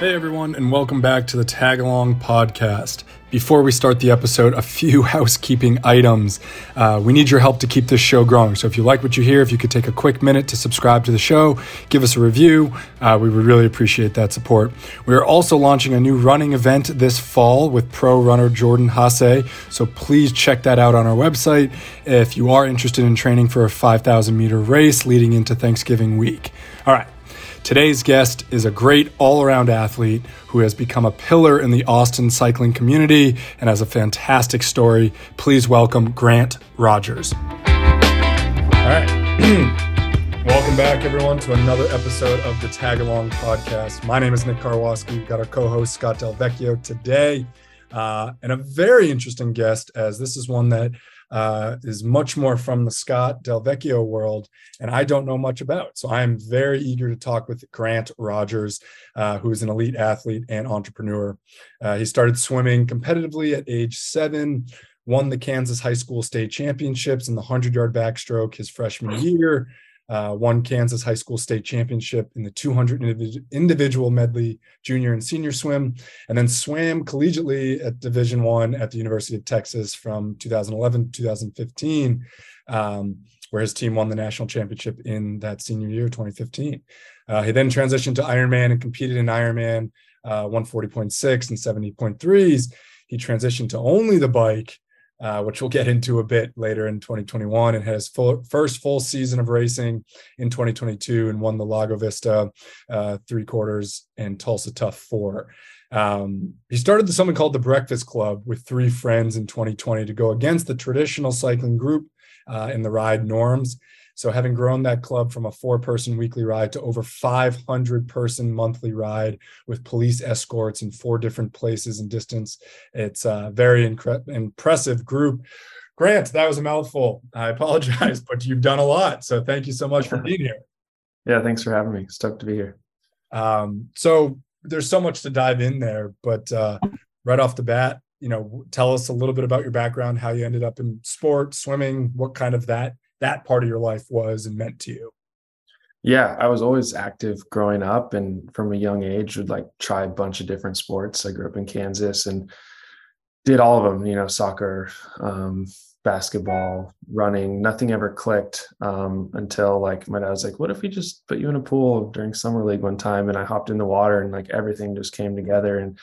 Hey everyone, and welcome back to the Tag Along podcast. Before we start the episode, a few housekeeping items. Uh, we need your help to keep this show growing. So if you like what you hear, if you could take a quick minute to subscribe to the show, give us a review, uh, we would really appreciate that support. We are also launching a new running event this fall with pro runner Jordan Hasse. So please check that out on our website if you are interested in training for a 5,000 meter race leading into Thanksgiving week. All right. Today's guest is a great all around athlete who has become a pillar in the Austin cycling community and has a fantastic story. Please welcome Grant Rogers. All right. welcome back, everyone, to another episode of the Tag Along podcast. My name is Nick Karwoski. We've got our co host, Scott Del Vecchio, today, uh, and a very interesting guest, as this is one that uh, is much more from the Scott Del Vecchio world, and I don't know much about. So I am very eager to talk with Grant Rogers, uh, who is an elite athlete and entrepreneur. Uh, he started swimming competitively at age seven, won the Kansas High School State Championships in the 100 yard backstroke his freshman year uh, won Kansas High School State Championship in the 200 individual medley junior and senior swim, and then swam collegiately at Division One at the University of Texas from 2011 to 2015, um, where his team won the national championship in that senior year, 2015. Uh, he then transitioned to Ironman and competed in Ironman uh, 140.6 and 70.3s. He transitioned to only the bike uh, which we'll get into a bit later in 2021, and has full, first full season of racing in 2022 and won the Lago Vista uh, three quarters and Tulsa Tough four. Um, he started something called the Breakfast Club with three friends in 2020 to go against the traditional cycling group uh, in the ride norms. So, having grown that club from a four person weekly ride to over 500 person monthly ride with police escorts in four different places and distance, it's a very incre- impressive group. Grant, that was a mouthful. I apologize, but you've done a lot. So, thank you so much for being here. Yeah, thanks for having me. Stoked to be here. Um, so, there's so much to dive in there, but uh, right off the bat, you know, tell us a little bit about your background, how you ended up in sport, swimming, what kind of that that part of your life was and meant to you. Yeah, I was always active growing up and from a young age would like try a bunch of different sports. I grew up in Kansas and did all of them, you know, soccer, um, basketball, running, nothing ever clicked um, until like my dad was like, what if we just put you in a pool during summer league one time? And I hopped in the water and like everything just came together. And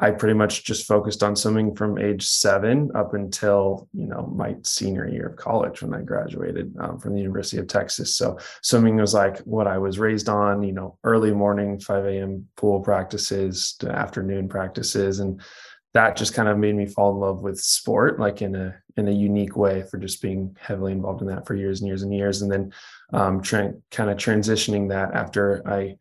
I pretty much just focused on swimming from age seven up until you know my senior year of college when I graduated um, from the University of Texas. So swimming was like what I was raised on. You know, early morning, five a.m. pool practices to afternoon practices, and that just kind of made me fall in love with sport, like in a in a unique way, for just being heavily involved in that for years and years and years, and then um, tra- kind of transitioning that after I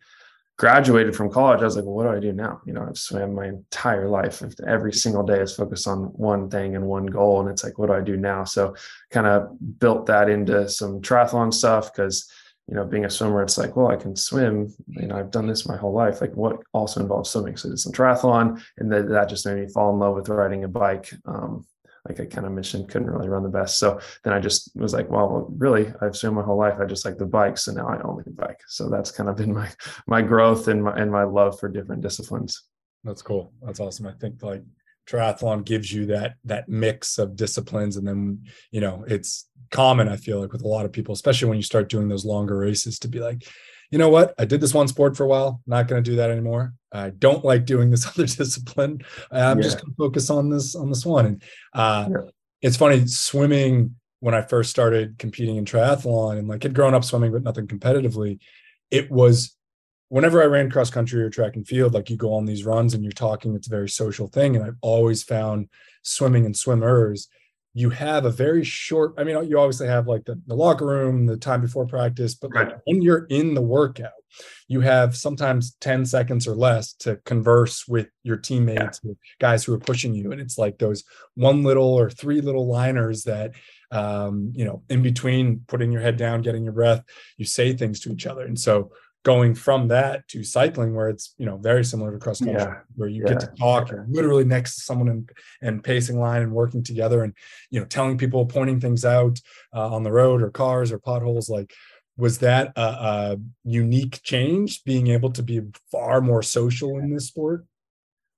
graduated from college, I was like, well, what do I do now? You know, I've swam my entire life. Every single day is focused on one thing and one goal. And it's like, what do I do now? So kind of built that into some triathlon stuff because, you know, being a swimmer, it's like, well, I can swim. You know, I've done this my whole life. Like what also involves swimming. So did some triathlon. And that, that just made me fall in love with riding a bike. Um, like I kind of mentioned, couldn't really run the best. So then I just was like, well, really, I've swum my whole life. I just like the bike. So now I only bike. So that's kind of been my my growth and my and my love for different disciplines. That's cool. That's awesome. I think like triathlon gives you that that mix of disciplines and then you know it's common i feel like with a lot of people especially when you start doing those longer races to be like you know what? I did this one sport for a while. Not going to do that anymore. I don't like doing this other discipline. I'm yeah. just going to focus on this on this one. And uh, yeah. it's funny swimming when I first started competing in triathlon and like had grown up swimming, but nothing competitively. It was whenever I ran cross country or track and field, like you go on these runs and you're talking, it's a very social thing. And I've always found swimming and swimmers you have a very short i mean you obviously have like the, the locker room the time before practice but like when you're in the workout you have sometimes 10 seconds or less to converse with your teammates yeah. guys who are pushing you and it's like those one little or three little liners that um, you know in between putting your head down getting your breath you say things to each other and so going from that to cycling where it's you know very similar to cross country yeah. where you yeah. get to talk you're literally next to someone and and pacing line and working together and you know telling people pointing things out uh, on the road or cars or potholes like was that a, a, unique change being able to be far more social in this sport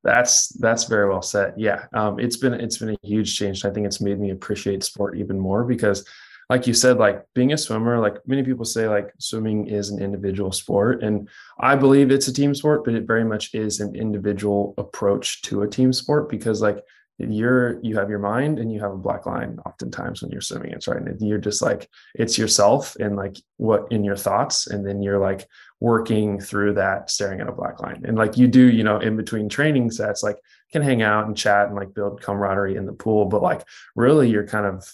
that's that's very well said yeah um, it's been it's been a huge change i think it's made me appreciate sport even more because like you said like being a swimmer like many people say like swimming is an individual sport and i believe it's a team sport but it very much is an individual approach to a team sport because like you're you have your mind and you have a black line oftentimes when you're swimming. It's right and you're just like it's yourself and like what in your thoughts and then you're like working through that staring at a black line. And like you do you know in between training sets like can hang out and chat and like build camaraderie in the pool but like really you're kind of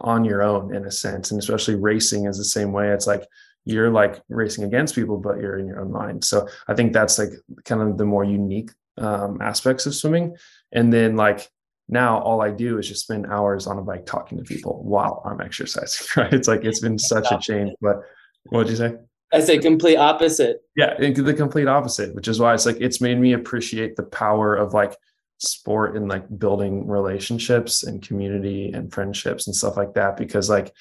on your own in a sense and especially racing is the same way it's like you're like racing against people but you're in your own mind so i think that's like kind of the more unique um, aspects of swimming and then like now all I do is just spend hours on a bike talking to people while I'm exercising. Right. It's like it's been such a change. But what did you say? I say complete opposite. Yeah, the complete opposite, which is why it's like it's made me appreciate the power of like sport and like building relationships and community and friendships and stuff like that. Because like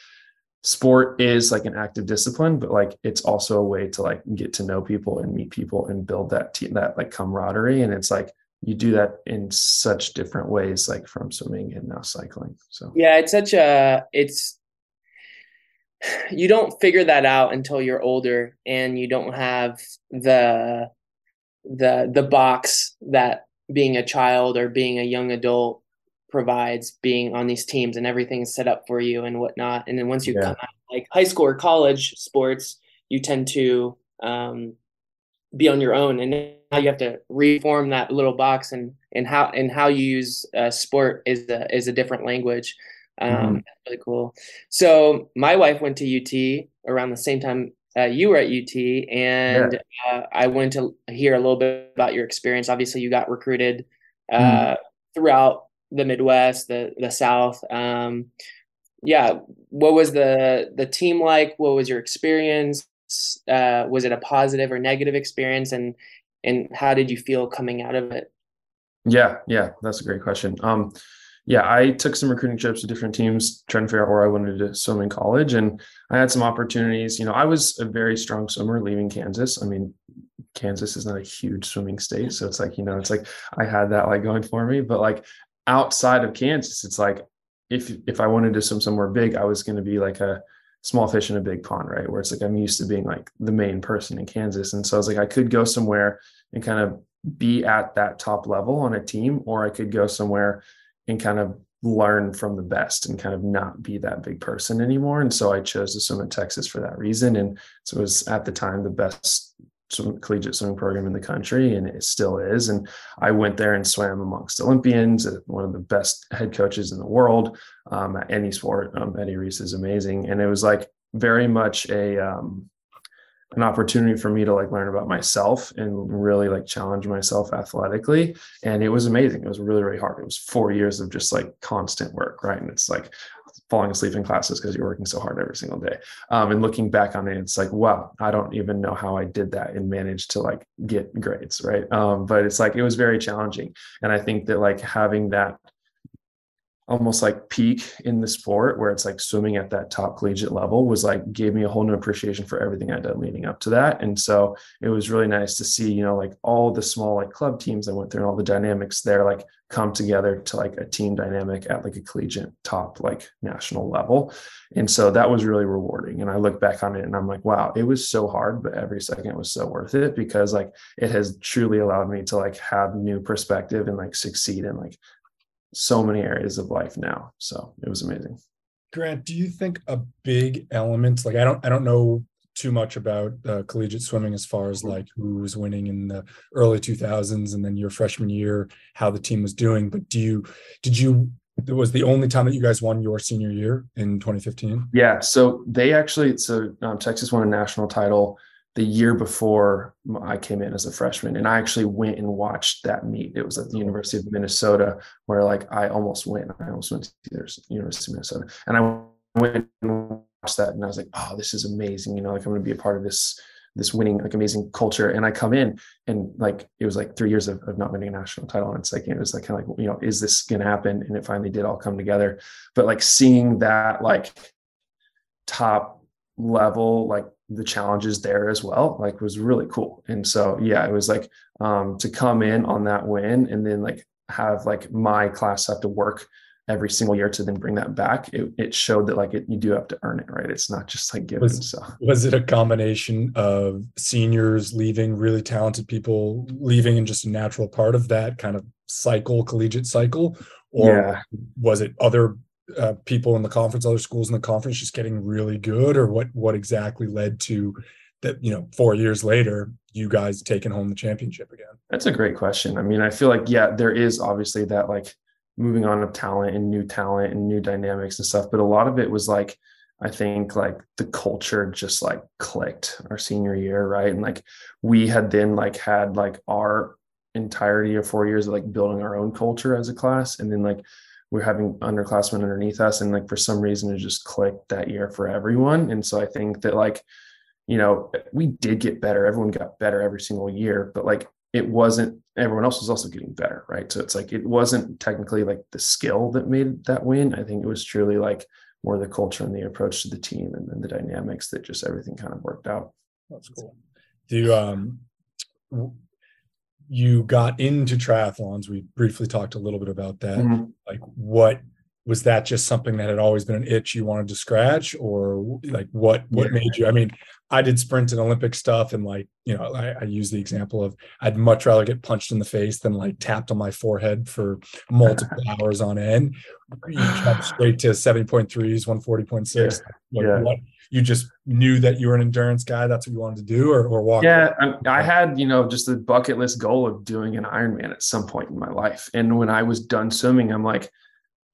sport is like an active discipline, but like it's also a way to like get to know people and meet people and build that team that like camaraderie. And it's like you do that in such different ways like from swimming and now cycling so yeah it's such a it's you don't figure that out until you're older and you don't have the the the box that being a child or being a young adult provides being on these teams and everything's set up for you and whatnot and then once you yeah. come out like high school or college sports you tend to um, be on your own and now you have to reform that little box and and how and how you use uh, sport is a is a different language um mm-hmm. really cool so my wife went to ut around the same time uh, you were at ut and yeah. uh, i went to hear a little bit about your experience. Obviously you got recruited mm. throughout the midwest the the south. Um yeah what was the the team like? What was your experience? Uh, was it a positive or negative experience? And and how did you feel coming out of it? Yeah yeah that's a great question. Um yeah i took some recruiting trips to different teams trying to figure out where i wanted to swim in college and i had some opportunities you know i was a very strong swimmer leaving kansas i mean kansas is not a huge swimming state so it's like you know it's like i had that like going for me but like outside of kansas it's like if if i wanted to swim somewhere big i was going to be like a small fish in a big pond, right? Where it's like I'm used to being like the main person in Kansas. And so I was like, I could go somewhere and kind of be at that top level on a team, or I could go somewhere and kind of learn from the best and kind of not be that big person anymore. And so I chose to swim in Texas for that reason. And so it was at the time the best swim, collegiate swimming program in the country, and it still is. And I went there and swam amongst Olympians, uh, one of the best head coaches in the world um, at any sport. Um, Eddie Reese is amazing, and it was like very much a um, an opportunity for me to like learn about myself and really like challenge myself athletically. And it was amazing. It was really really hard. It was four years of just like constant work right? And it's like falling asleep in classes because you're working so hard every single day. Um, and looking back on it, it's like, wow, I don't even know how I did that and managed to like get grades, right? Um, but it's like it was very challenging, and I think that like having that almost like peak in the sport where it's like swimming at that top collegiate level was like gave me a whole new appreciation for everything I'd done leading up to that. And so it was really nice to see, you know, like all the small like club teams I went through and all the dynamics there like come together to like a team dynamic at like a collegiate top like national level. And so that was really rewarding. And I look back on it and I'm like, wow, it was so hard, but every second was so worth it because like it has truly allowed me to like have new perspective and like succeed in like so many areas of life now. So it was amazing. Grant, do you think a big element, like I don't, I don't know too much about uh, collegiate swimming as far as like who was winning in the early 2000s and then your freshman year, how the team was doing. But do you, did you, it was the only time that you guys won your senior year in 2015? Yeah. So they actually, so um, Texas won a national title the year before I came in as a freshman. And I actually went and watched that meet. It was at the oh, University of Minnesota where like I almost went. I almost went to the University of Minnesota. And I went and watched that and I was like, oh, this is amazing. You know, like I'm gonna be a part of this this winning like amazing culture and i come in and like it was like three years of, of not winning a national title and it's like it was like kind of like you know is this gonna happen and it finally did all come together but like seeing that like top level like the challenges there as well like was really cool. And so yeah it was like um to come in on that win and then like have like my class have to work every single year to then bring that back it, it showed that like it, you do have to earn it right? It's not just like given was, so. was it a combination of seniors leaving really talented people leaving and just a natural part of that kind of cycle collegiate cycle? Or yeah. was it other uh, people in the conference, other schools in the conference, just getting really good, or what? What exactly led to that? You know, four years later, you guys taking home the championship again. That's a great question. I mean, I feel like yeah, there is obviously that like moving on of talent and new talent and new dynamics and stuff, but a lot of it was like. I think like the culture just like clicked our senior year, right? And like we had then like had like our entirety of four years of like building our own culture as a class. And then like we're having underclassmen underneath us and like for some reason it just clicked that year for everyone. And so i think that like you know we did get better. Everyone got better every single year but like it wasn't everyone else was also getting better right? So it's like it wasn't technically like the skill that made that win. I think it was truly like more the culture and the approach to the team and then the dynamics that just everything kind of worked out. That's cool. Do you um you got into triathlons we briefly talked a little bit about that mm-hmm. like what was that just something that had always been an itch you wanted to scratch or like what what yeah. made you i mean i did sprint and olympic stuff and like you know I, I, use the example of i'd much rather get punched in the face than like tapped on my forehead for multiple hours on end. You jump straight to 70.3s 140.6 yeah. like yeah. what? You just knew that you were an endurance guy that's what you wanted to do or, or walk yeah I, I had you know just the bucket list goal of doing an ironman at some point in my life. And when i was done swimming i'm like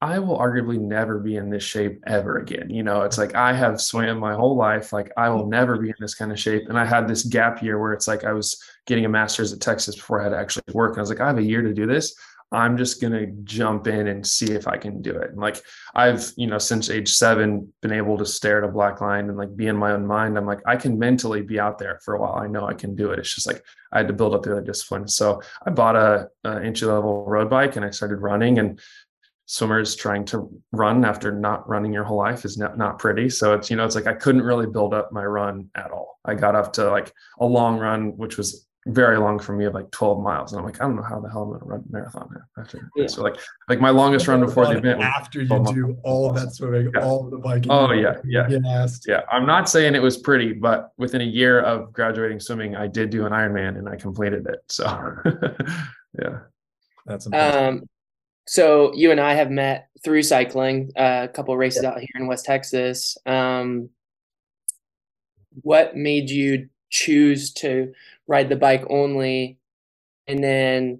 I will arguably never be in this shape ever again. You know, it's like I have swam my whole life. Like I will mm-hmm. never be in this kind of shape. And I had this gap year where it's like I was getting a master's at Texas before I had to actually work. And I was like, I have a year to do this. I'm just going to jump in and see if I can do it. And like I've, you know, since age seven, been able to stare at a black line and like be in my own mind. I'm like, I can mentally be out there for a while. I know I can do it. It's just like I had to build up the other discipline. So I bought a, a entry level road bike and I started running and swimmers trying to run after not running your whole life is not, not pretty. So it's, you know, it's like I couldn't really build up my run at all. I got up to like a long run, which was very long for me of like 12 miles. And I'm like, I don't know how the hell I'm going to run a marathon after. Yeah. So like, like my longest run before the event. After you do all of that swimming, yeah. all of the biking. Oh yeah. Yeah. Yeah. I'm not saying it was pretty, but within a year of graduating swimming, I did do an Ironman and I completed it. So yeah. That's impressive. Um, so you and I have met through cycling, uh, a couple races yeah. out here in West Texas. Um, what made you choose to ride the bike only and then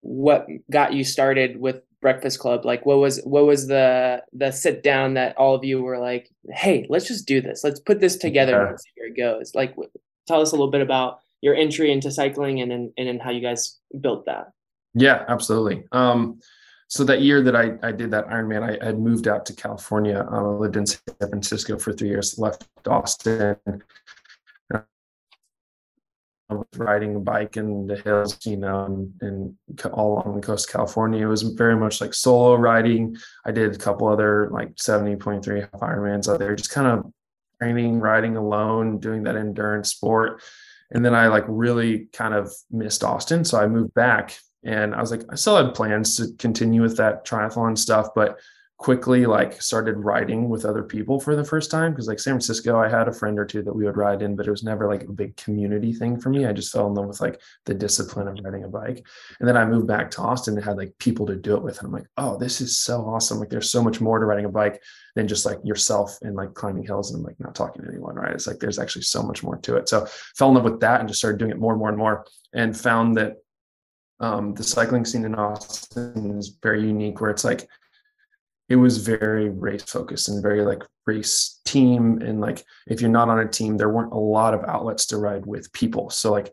what got you started with breakfast club like what was what was the the sit down that all of you were like hey let's just do this let's put this together yeah. and see where it goes like tell us a little bit about your entry into cycling and and, and how you guys built that yeah absolutely um so that year that I, I did that Ironman, I had moved out to California. Um, I lived in San Francisco for three years, left Austin, was riding a bike in the hills, you know, and, and, all along the coast of California. It was very much like solo riding. I did a couple other like 70.3 half Ironmans out there, just kind of training, riding alone, doing that endurance sport. And then I like really kind of missed Austin. So I moved back and I was like, I still had plans to continue with that triathlon stuff, but quickly like started riding with other people for the first time because like San Francisco I had a friend or two that we would ride in but it was never like a big community thing for me. I just fell in love with like the discipline of riding a bike. And then I moved back to Austin and had like people to do it with. And I'm like oh this is so awesome. Like there's so much more to riding a bike than just like yourself and like climbing hills and like not talking to anyone right? It's like there's actually so much more to it. So fell in love with that and just started doing it more and more and more and found that um, the cycling scene in Austin is very unique where it's like it was very race focused and very like race team. And like if you're not on a team there weren't a lot of outlets to ride with people. So like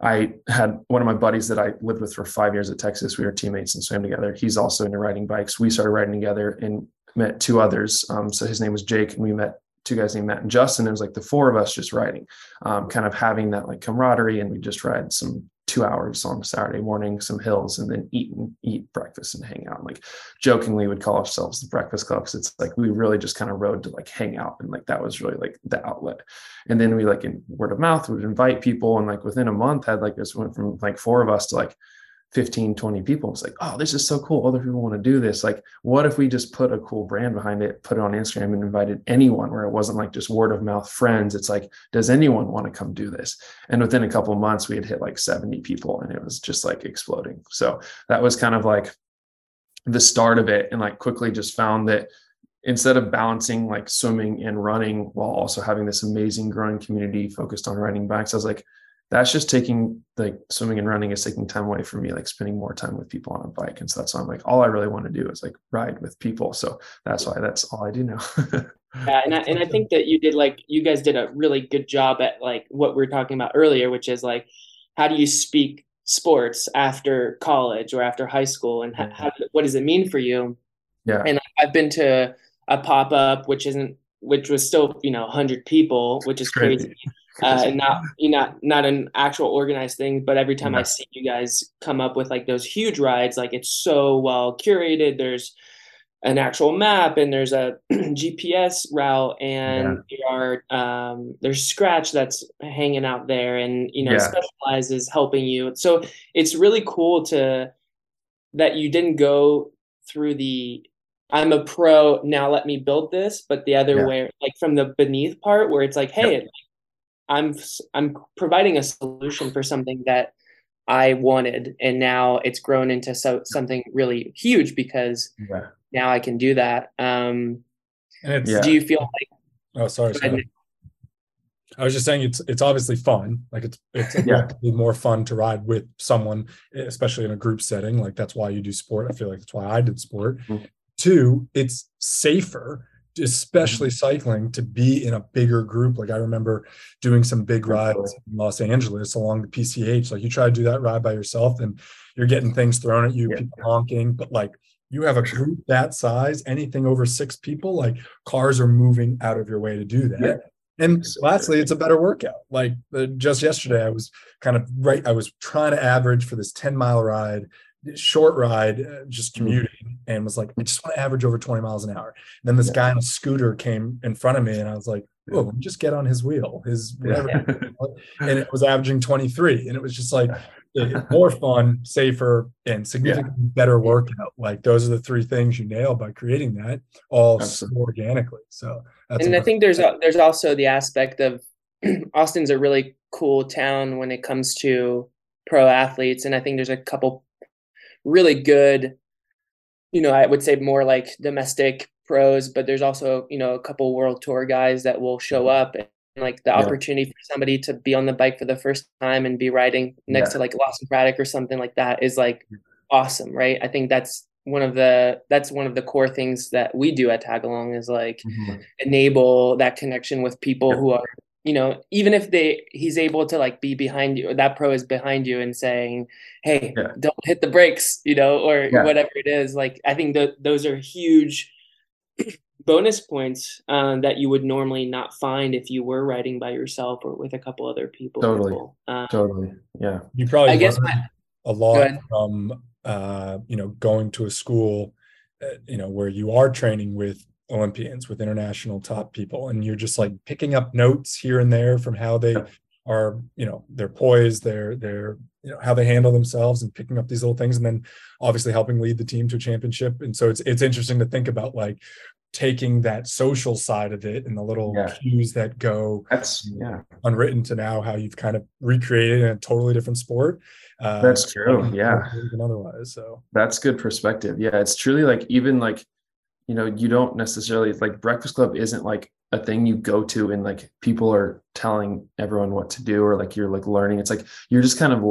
i had one of my buddies that i lived with for five years at texas. We were teammates and swam together. He's also into riding bikes. We started riding together and met two others. Um, so his name was jake and we met two guys named matt and justin. It was like the four of us just riding um, kind of having that like camaraderie and we just ride some two hours on Saturday morning, some hills, and then eat and eat breakfast and hang out. like jokingly would call ourselves the breakfast club because it's like we really just kind of rode to like hang out and like that was really like the outlet. And then we like in word of mouth would invite people and like within a month had like this went from like four of us to like 15 20 people. It's like oh this is so cool. Other people want to do this. Like what if we just put a cool brand behind it put it on instagram and invited anyone where it wasn't like just word of mouth friends? It's like does anyone want to come do this? And within a couple months we had hit like 70 people and it was just like exploding. So that was kind of like the start of it and like quickly just found that instead of balancing like swimming and running while also having this amazing growing community focused on riding bikes i was like that's just taking like swimming and running is taking time away from me, like spending more time with people on a bike. And so that's why I'm like, all I really want to do is like ride with people. So that's why that's all I do now. yeah. And I, and I think that you did like, you guys did a really good job at like what we were talking about earlier, which is like, how do you speak sports after college or after high school and how, mm-hmm. how what does it mean for you? Yeah. And I've been to a pop up, which isn't, which was still, you know, hundred people, which is crazy. Uh, and not you not not an actual organized thing but every time yeah. i see you guys come up with like those huge rides like it's so well curated there's an actual map and there's a gps route and yeah. there are um, there's scratch that's hanging out there and you know yeah. specializes helping you so it's really cool to that you didn't go through the I'm a pro now let me build this but the other yeah. way like from the beneath part where it's like hey I'm I'm providing a solution for something that I wanted, and now it's grown into so something really huge because yeah. now I can do that. Um, and yeah. do you feel like? Oh, sorry. sorry. I was just saying it's it's obviously fun. Like it's it's yeah. more fun to ride with someone, especially in a group setting. Like that's why you do sport. I feel like that's why I did sport. Mm-hmm. Two, it's safer especially mm-hmm. cycling to be in a bigger group like i remember doing some big rides in los angeles along the pch like you try to do that ride by yourself and you're getting things thrown at you yeah. people honking but like you have a group that size anything over six people like cars are moving out of your way to do that yeah. And lastly, it's a better workout. Like just yesterday, I was kind of right. I was trying to average for this 10 mile ride short ride, uh, just mm-hmm. commuting, and was like, I just want to average over 20 miles an hour. And then this yeah. guy on a scooter came in front of me, and I was like, oh, just get on his wheel, his whatever. Yeah. and it was averaging 23. And it was just like more fun, safer, and significantly yeah. better workout. Like those are the three things you nail by creating that all organically. So and I think there's a, there's also the aspect of Austin's a really cool town when it comes to pro athletes. And I think there's a couple really good, you know, I would say more like domestic pros, but there's also, you know, a couple world tour guys that will show up and like the yeah. opportunity for somebody to be on the bike for the first time and be riding next yeah. to like Lawson Craddock or something like that is like awesome, right? I think that's one of the that's one of the core things that we do at Tagalong is like mm-hmm. enable that connection with people yeah. who are you know, even if they he's able to like be behind you, or that pro is behind you and saying, "Hey, yeah. don't hit the brakes," you know, or yeah. whatever it is. Like I think that those are huge bonus points uh, that you would normally not find if you were riding by yourself or with a couple other people. Totally, um, totally, yeah. You probably I guess my, a lot from uh, you know going to a school, uh, you know, where you are training with Olympians, with international top people, and you're just like picking up notes here and there from how they are, you know, their poise, their their you know how they handle themselves, and picking up these little things, and then obviously helping lead the team to a championship. And so it's it's interesting to think about like taking that social side of it and the little yeah. cues that go that's yeah. unwritten to now how you've kind of recreated in a totally different sport uh, that's true yeah. otherwise so. That's good perspective. Yeah it's truly like even like you know you don't necessarily like breakfast club isn't like a thing you go to and like people are telling everyone what to do or like you're like learning. It's like you're just kind of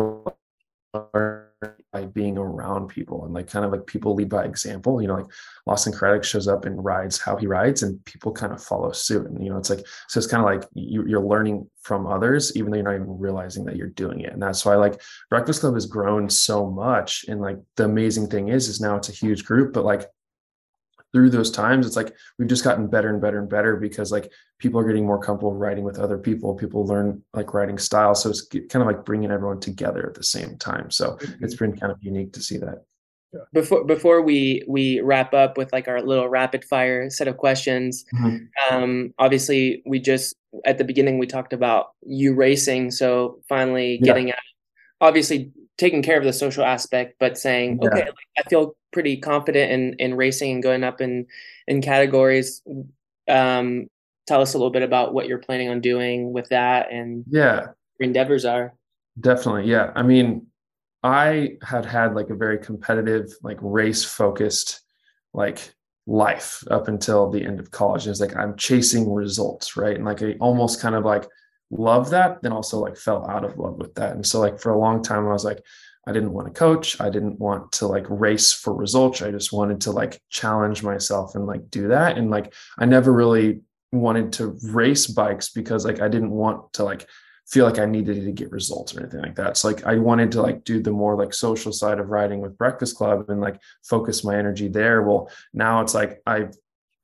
by being around people and like kind of like people lead by example. You know like lawson craddock shows up and rides how he rides and people kind of follow suit. And you know it's like so it's kind of like you, you're learning from others even though you're not even realizing that you're doing it. And that's why like breakfast club has grown so much and like the amazing thing is is now it's a huge group but like through those times, it's like we've just gotten better and better and better because like people are getting more comfortable writing with other people. People learn like writing style. So it's kind of like bringing everyone together at the same time. So mm-hmm. it's been kind of unique to see that. Yeah. Before before we we wrap up with like our little rapid fire set of questions, mm-hmm. um, obviously we just at the beginning we talked about you racing, so finally yeah. getting out. Obviously, taking care of the social aspect, but saying, yeah. okay, like, I feel pretty confident in in racing and going up in in categories. Um, tell us a little bit about what you're planning on doing with that and yeah, endeavors are. Definitely, yeah. I mean, I had had like a very competitive, like race focused, like life up until the end of college. And it's like I'm chasing results, right? And like I almost kind of like love that, then also like fell out of love with that. And so like for a long time, I was like, I didn't want to coach. I didn't want to like race for results. I just wanted to like challenge myself and like do that. And like I never really wanted to race bikes because like I didn't want to like feel like I needed to get results or anything like that. So like I wanted to like do the more like social side of riding with Breakfast Club and like focus my energy there. Well, now it's like I've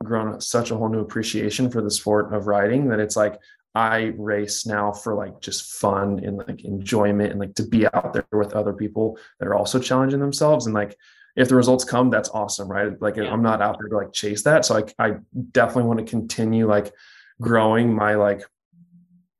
grown such a whole new appreciation for the sport of riding that it's like I race now for like just fun and like enjoyment and like to be out there with other people that are also challenging themselves. And like if the results come, that's awesome, right? Like yeah. I'm not out there to like chase that. So like I definitely want to continue like growing my like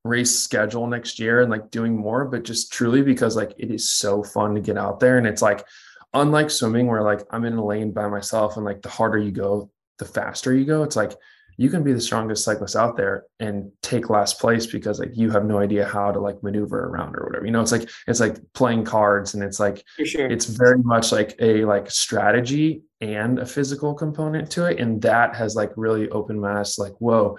race schedule next year and like doing more, but just truly because like it is so fun to get out there. And it's like unlike swimming where like I'm in a lane by myself and like the harder you go, the faster you go. It's like you can be the strongest cyclist out there and take last place because like you have no idea how to like maneuver around or whatever. You know, it's like it's like playing cards and it's like sure. it's very much like a like strategy and a physical component to it. And that has like really opened my eyes like, whoa,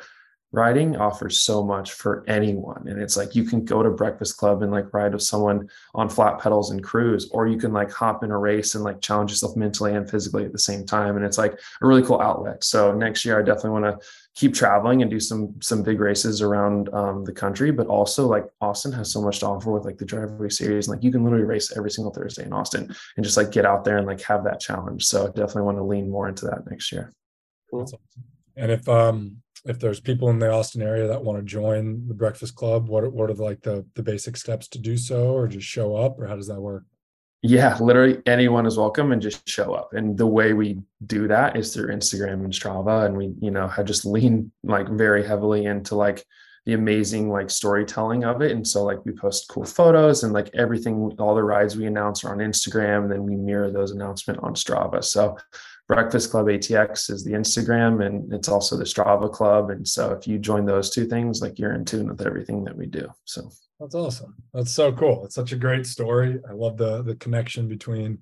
riding offers so much for anyone and it's like you can go to breakfast club and like ride with someone on flat pedals and cruise or you can like hop in a race and like challenge yourself mentally and physically at the same time and it's like a really cool outlet. So next year i definitely want to keep traveling and do some some big races around um, the country but also like austin has so much to offer with like the driveway series and like you can literally race every single thursday in austin and just like get out there and like have that challenge. So I definitely want to lean more into that next year. Cool. and if um if there's people in the Austin area that want to join the Breakfast Club, what what are the, like the the basic steps to do so, or just show up, or how does that work? Yeah, literally anyone is welcome and just show up. And the way we do that is through Instagram and Strava, and we you know had just leaned like very heavily into like the amazing like storytelling of it. And so like we post cool photos and like everything, all the rides we announce are on Instagram, and then we mirror those announcements on Strava. So Breakfast Club ATX is the Instagram and it's also the Strava Club. And so if you join those two things, like you're in tune with everything that we do. So that's awesome. That's so cool. It's such a great story. I love the the connection between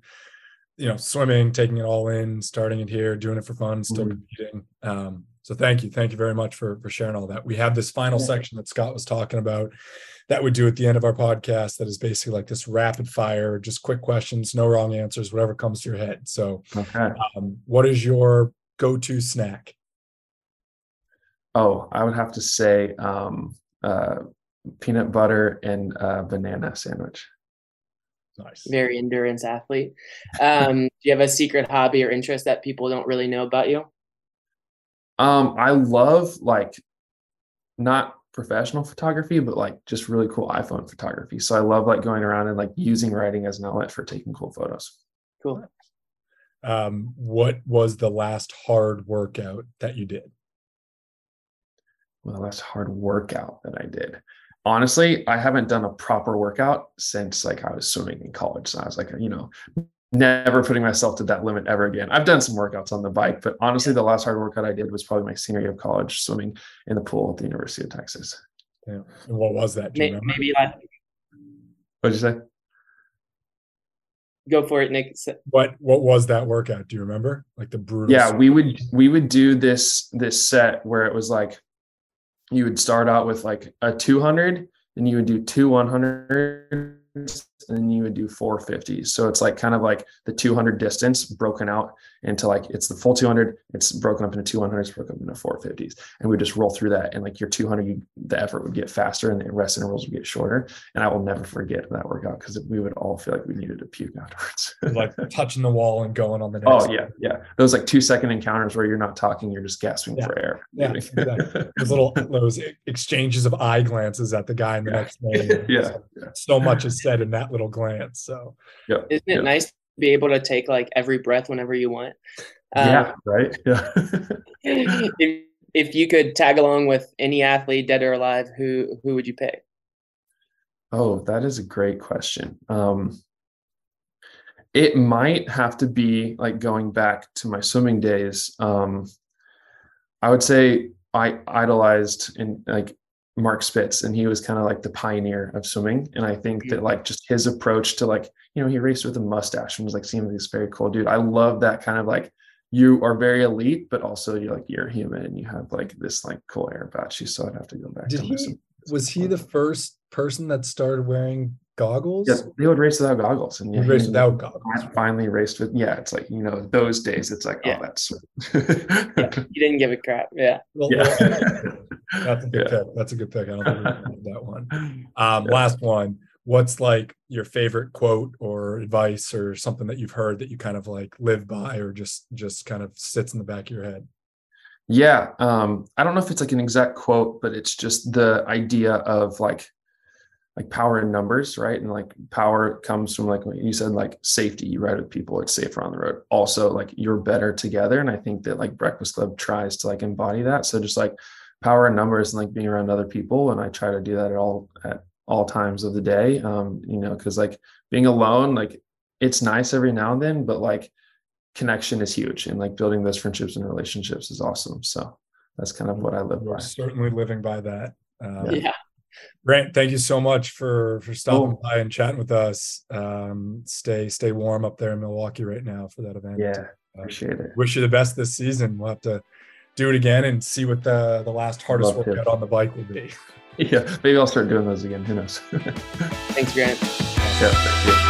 you know swimming, taking it all in, starting it here, doing it for fun, still mm-hmm. competing. Um, so thank you, thank you very much for for sharing all that. We have this final yeah. section that Scott was talking about that we do at the end of our podcast that is basically like this rapid fire, just quick questions, no wrong answers, whatever comes to your head. So, okay. um, what is your go to snack? Oh, I would have to say um, uh, peanut butter and uh, banana sandwich. Nice. Very endurance athlete. Um, do you have a secret hobby or interest that people don't really know about you? Um, I love like not professional photography, but like just really cool iPhone photography. So I love like going around and like using writing as an outlet for taking cool photos. Cool. Um, what was the last hard workout that you did? Well, the last hard workout that I did. Honestly, I haven't done a proper workout since like I was swimming in college. So I was like, you know, never putting myself to that limit ever again. I've done some workouts on the bike, but honestly, the last hard workout I did was probably my senior year of college, swimming in the pool at the University of Texas. Yeah. And what was that? maybe, maybe like. What'd you say? Go for it, Nick. What What was that workout? Do you remember? Like the brutal. Yeah, we would we would do this this set where it was like you would start out with like a 200 and you would do two 100 and then you would do 450s. So it's like kind of like the 200 distance broken out into like it's the full 200, it's broken up into 200s, broken up into 450s, and we just roll through that. And like your 200, you, the effort would get faster and the rest intervals would get shorter. And I will never forget that workout because we would all feel like we needed to puke afterwards. like touching the wall and going on the oh, next. Oh yeah, yeah. Those like two second encounters where you're not talking, you're just gasping yeah. for air. Yeah, exactly. those little those exchanges of eye glances at the guy in the yeah. next lane. yeah. So much is said in that little glance. So yeah. Isn't it nice to be able to take like every breath whenever you want? yeah, um, right. Yeah. if, if you could tag along with any athlete, dead or alive, who who would you pick? Oh, that is a great question. Um, it might have to be like going back to my swimming days. Um, I would say I idolized in like Mark Spitz, and he was kind of like the pioneer of swimming. And I think that like just his approach to like, you know, he raced with a mustache and was like seemed like this very cool dude. I love that kind of like you are very elite, but also you're like you're human and you have like this like cool air about you. So I'd have to go back Did to he, was he the first person that started wearing goggles? Yeah, they would race without goggles, and yeah, race without goggles. Finally raced with yeah. It's like you know those days. It's like oh, yeah. oh, that's. yeah, you didn't give a crap. Yeah. Well, yeah. That's a good yeah. pick. That's a good pick. I don't think that one. Um, Last one what's like your favorite quote or advice or something that you've heard that you kind of like live by or just just kind of sits in the back of your head yeah um i don't know if it's like an exact quote but it's just the idea of like like power in numbers right and like power comes from like you said like safety you ride with people it's safer on the road also like you're better together and i think that like breakfast club tries to like embody that so just like power in numbers and like being around other people and i try to do that at all at all times of the day um you know because like being alone like it's nice every now and then but like connection is huge and like building those friendships and relationships is awesome so that's kind of what i live We're by. certainly living by that um, yeah. Grant thank you so much for for stopping oh. by and chatting with us um stay stay warm up there in milwaukee right now for that event. Yeah uh, appreciate it. Wish you the best this season. We'll have to do it again and see what the the last hardest Love workout on the bike will be yeah, maybe I'll start doing those again. Who knows? Thanks, Grant. Yeah, thank you.